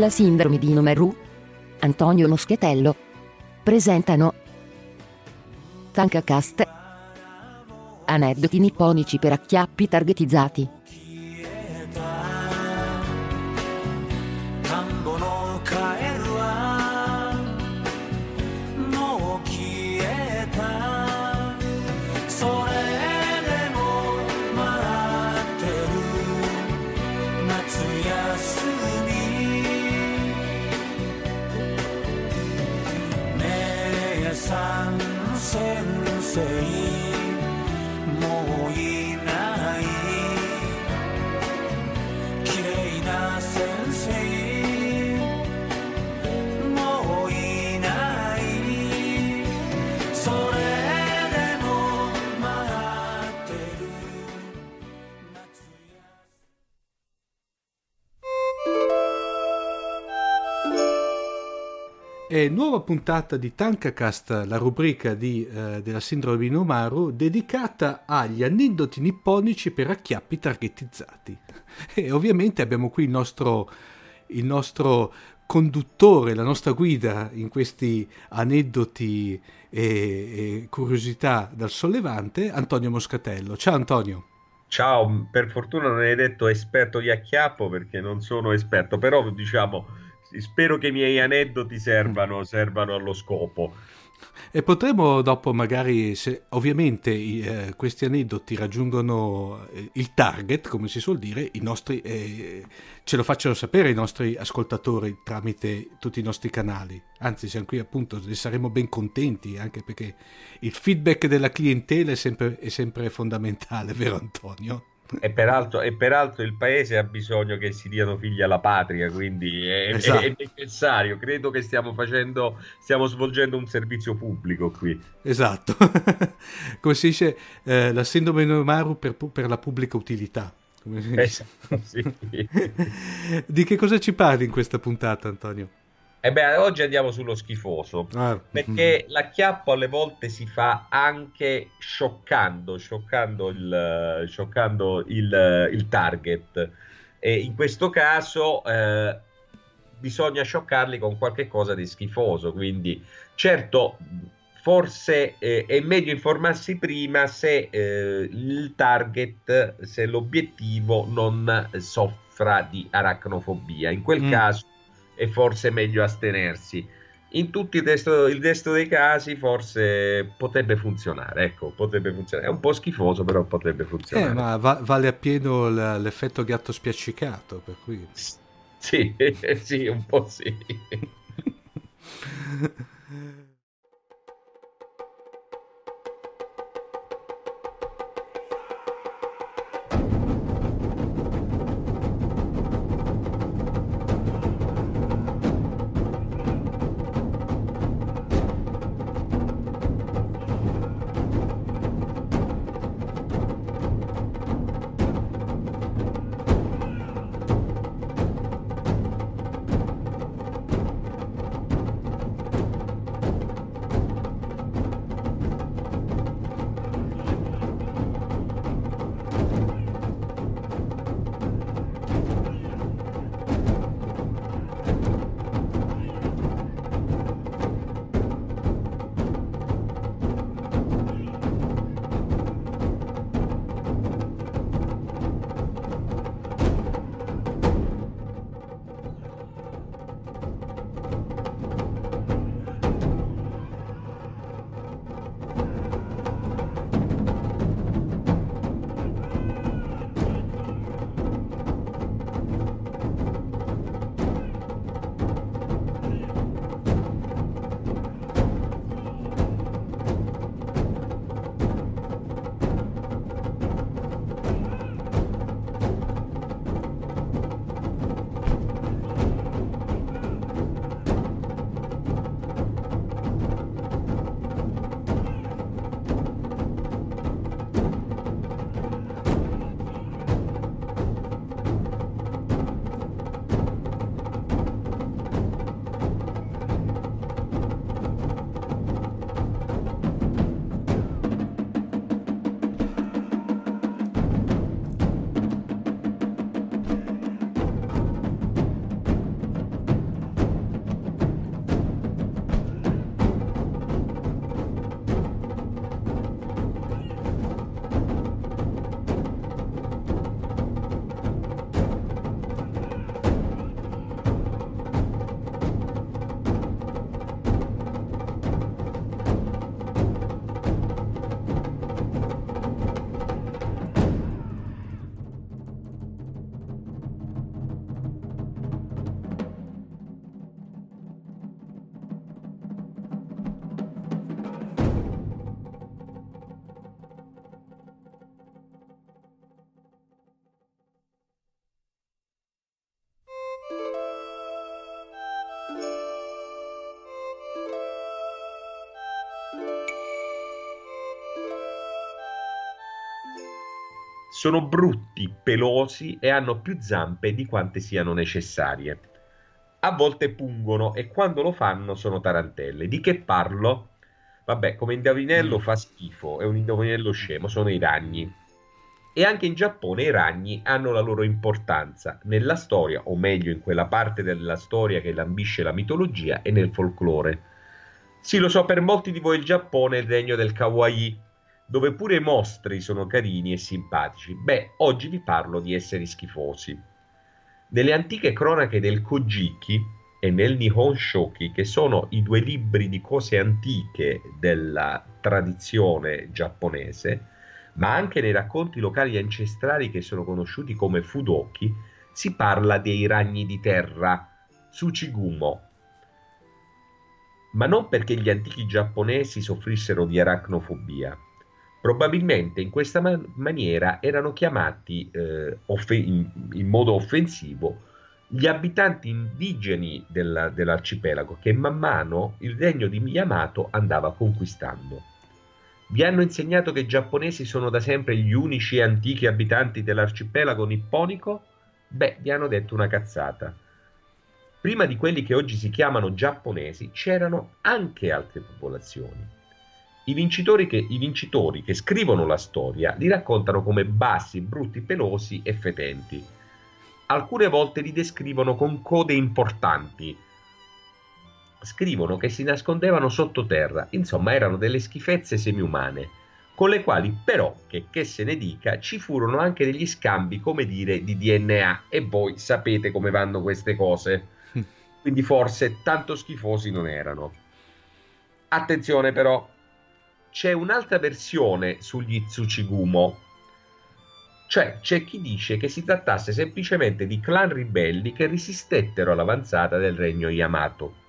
La sindrome di Nomeru. Antonio Moschetello. Presentano Tankacast. Aneddoti nipponici per acchiappi targetizzati. E nuova puntata di Tankacast, la rubrica di, eh, della sindrome di Nomaru, dedicata agli aneddoti nipponici per acchiappi targetizzati. E ovviamente abbiamo qui il nostro, il nostro conduttore, la nostra guida in questi aneddoti e, e curiosità dal sollevante, Antonio Moscatello. Ciao Antonio. Ciao, per fortuna non hai detto esperto di acchiappo perché non sono esperto, però diciamo, spero che i miei aneddoti servano, servano allo scopo. E potremo dopo magari, se ovviamente eh, questi aneddoti raggiungono eh, il target, come si suol dire, nostri, eh, ce lo facciano sapere i nostri ascoltatori tramite tutti i nostri canali. Anzi, siamo qui appunto, ne saremo ben contenti, anche perché il feedback della clientela è sempre, è sempre fondamentale, vero Antonio? E peraltro, e peraltro il paese ha bisogno che si diano figli alla patria, quindi è, Esatto. è necessario. Credo che stiamo facendo, stiamo svolgendo un servizio pubblico qui. Esatto, come si dice, eh, la sindrome di Nomaru per, per la pubblica utilità. Esatto, sì. Di che cosa ci parli in questa puntata, Antonio? E beh, oggi andiamo sullo schifoso. Ah, Perché l'acchiappo alle volte si fa anche scioccando, scioccando il, scioccando il, il target. E in questo caso eh, bisogna scioccarli con qualche cosa di schifoso. Quindi, certo, forse eh, è meglio informarsi prima se eh, il target, se l'obiettivo non soffra di aracnofobia. In quel Mm. caso è forse meglio astenersi. In tutti il resto, il resto dei casi forse potrebbe funzionare, ecco, potrebbe funzionare. È un po' schifoso, però potrebbe funzionare. Eh, ma va- vale appieno l- l'effetto gatto spiaccicato, per cui... Sì, sì, un po' sì. Sono brutti, pelosi e hanno più zampe di quante siano necessarie. A volte pungono e quando lo fanno sono tarantelle. Di che parlo? Vabbè, come indovinello fa schifo, è un indovinello scemo, sono i ragni. E anche in Giappone i ragni hanno la loro importanza nella storia, o meglio in quella parte della storia che lambisce la mitologia e nel folklore. Sì, lo so, per molti di voi il Giappone è il regno del kawaii, dove pure i mostri sono carini e simpatici. Beh, oggi vi parlo di esseri schifosi. Nelle antiche cronache del Kojiki e nel Nihon Shoki, che sono i due libri di cose antiche della tradizione giapponese, ma anche nei racconti locali ancestrali che sono conosciuti come Fudoki, si parla dei ragni di terra, Tsuchigumo. Ma non perché gli antichi giapponesi soffrissero di aracnofobia. Probabilmente in questa man- maniera erano chiamati eh, off- in, in, modo offensivo gli abitanti indigeni della, dell'arcipelago che man mano il regno di Yamato andava conquistando. Vi hanno insegnato che i giapponesi sono da sempre gli unici e antichi abitanti dell'arcipelago nipponico? Beh, vi hanno detto una cazzata. Prima di quelli che oggi si chiamano giapponesi c'erano anche altre popolazioni. I vincitori, che, I vincitori che scrivono la storia li raccontano come bassi, brutti, pelosi e fetenti. Alcune volte li descrivono con code importanti, scrivono che si nascondevano sottoterra, insomma erano delle schifezze semiumane, con le quali però, che, che se ne dica, ci furono anche degli scambi, come dire, di DNA e voi sapete come vanno queste cose. Quindi forse tanto schifosi non erano. Attenzione però, c'è un'altra versione sugli Tsuchigumo, cioè c'è chi dice che si trattasse semplicemente di clan ribelli che resistettero all'avanzata del regno Yamato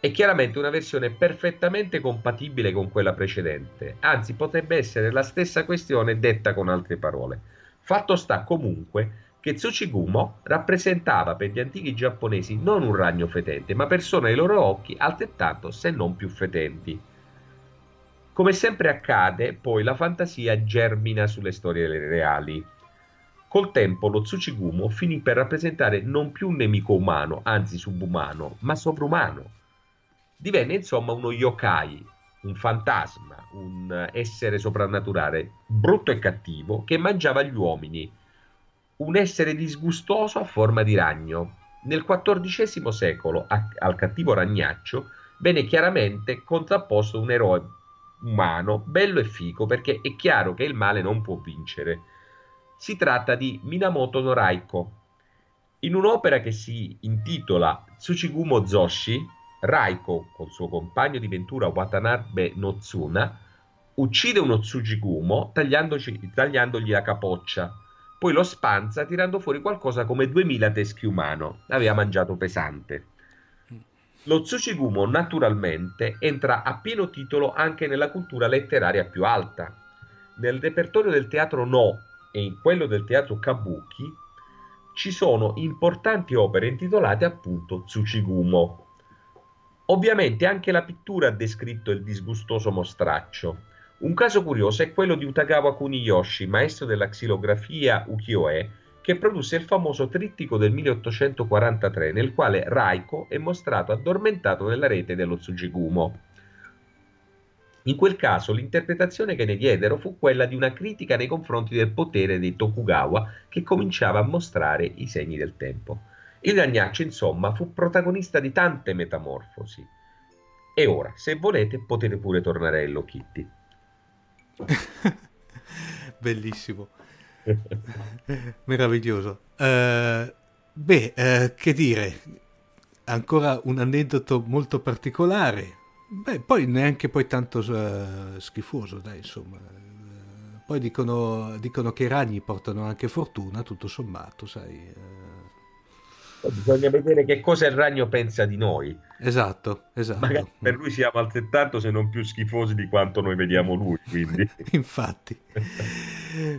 è chiaramente una versione perfettamente compatibile con quella precedente, anzi potrebbe essere la stessa questione detta con altre parole. Fatto sta comunque che Tsuchigumo rappresentava per gli antichi giapponesi non un ragno fetente, ma persone ai loro occhi altrettanto se non più fetenti. Come sempre accade, poi la fantasia germina sulle storie reali. Col tempo lo Tsuchigumo finì per rappresentare non più un nemico umano, anzi subumano, ma sovrumano divenne insomma uno yokai, un fantasma, un essere soprannaturale brutto e cattivo che mangiava gli uomini, un essere disgustoso a forma di ragno. Nel XIV secolo a, al cattivo ragnaccio venne chiaramente contrapposto un eroe umano, bello e fico, perché è chiaro che il male non può vincere. Si tratta di Minamoto no Raiko. In un'opera che si intitola Tsuchigumo Zoshi, Raiko, col suo compagno di ventura Watanabe Nozuna, uccide uno Tsujigumo tagliandogli la capoccia. Poi lo spanza tirando fuori qualcosa come 2000 teschi umano. Aveva mangiato pesante. Lo Tsuchigumo naturalmente entra a pieno titolo anche nella cultura letteraria più alta. Nel repertorio del teatro No e in quello del teatro Kabuki ci sono importanti opere intitolate appunto Tsuchigumo. Ovviamente anche la pittura ha descritto il disgustoso mostraccio. Un caso curioso è quello di Utagawa Kuniyoshi, maestro della xilografia ukiyo-e, che produsse il famoso trittico del 1843 nel quale Raiko è mostrato addormentato nella rete dello Tsujigumo. In quel caso l'interpretazione che ne diedero fu quella di una critica nei confronti del potere dei Tokugawa che cominciava a mostrare i segni del tempo. Il Ragnaccio, insomma, fu protagonista di tante metamorfosi. E ora, se volete, potete pure tornare a Hello Kitty. Bellissimo. Meraviglioso. Uh, beh, uh, che dire, ancora un aneddoto molto particolare. Beh, poi neanche poi tanto uh, schifoso, dai, insomma. Poi dicono, dicono, che i ragni portano anche fortuna, tutto sommato, sai. Bisogna vedere che cosa il ragno pensa di noi. Esatto, esatto. Magari per lui siamo altrettanto, se non più schifosi di quanto noi vediamo lui. Quindi. Infatti.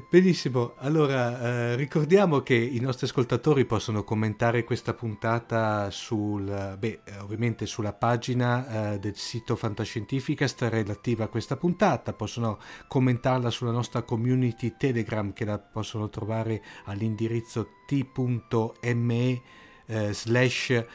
Benissimo, allora eh, ricordiamo che i nostri ascoltatori possono commentare questa puntata sul, beh, ovviamente sulla pagina eh, del sito Fantascientificast relativa a questa puntata, possono commentarla sulla nostra community Telegram che la possono trovare all'indirizzo t.me eh, slash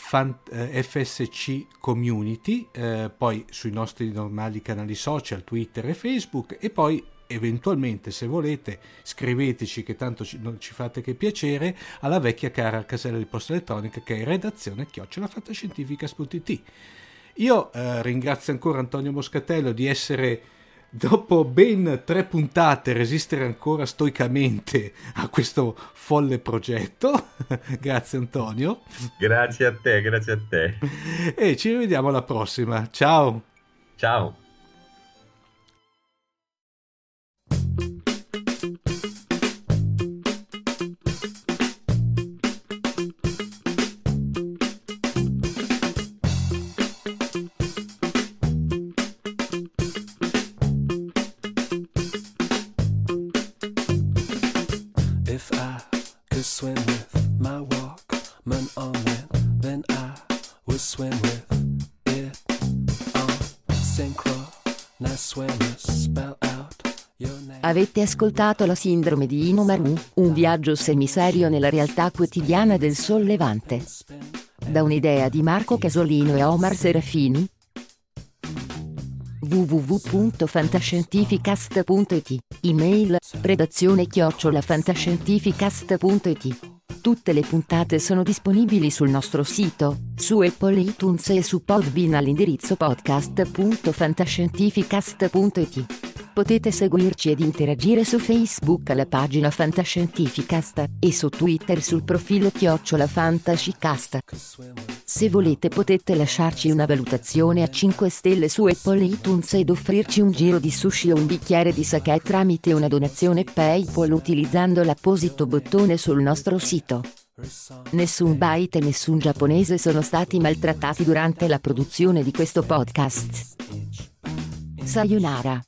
fan, eh, FSC Community, eh, poi sui nostri normali canali social, Twitter e Facebook e poi eventualmente se volete scriveteci che tanto ci, non ci fate che piacere alla vecchia cara casella di posta elettronica che è redazione chiocciolafantascientificas.it io eh, ringrazio ancora Antonio Moscatello di essere dopo ben tre puntate resistere ancora stoicamente a questo folle progetto. grazie Antonio. Grazie a te, grazie a te. E ci rivediamo alla prossima. Ciao. Ciao. Avete ascoltato la sindrome di Inomaru, un viaggio semiserio nella realtà quotidiana del sollevante. Da un'idea di Marco Casolino e Omar Serafini. www.fantascientificast.it Email redazione chiocciolafantascientificast.it Tutte le puntate sono disponibili sul nostro sito, su Apple iTunes e su Podbean all'indirizzo podcast.fantascientificast.it. Potete seguirci ed interagire su Facebook alla pagina Fantascientificast e su Twitter sul profilo Chiocciola Fantascicast. Se volete potete lasciarci una valutazione a 5 stelle su Apple iTunes ed offrirci un giro di sushi o un bicchiere di sake tramite una donazione PayPal utilizzando l'apposito bottone sul nostro sito. Nessun byte e nessun giapponese sono stati maltrattati durante la produzione di questo podcast. Sayonara.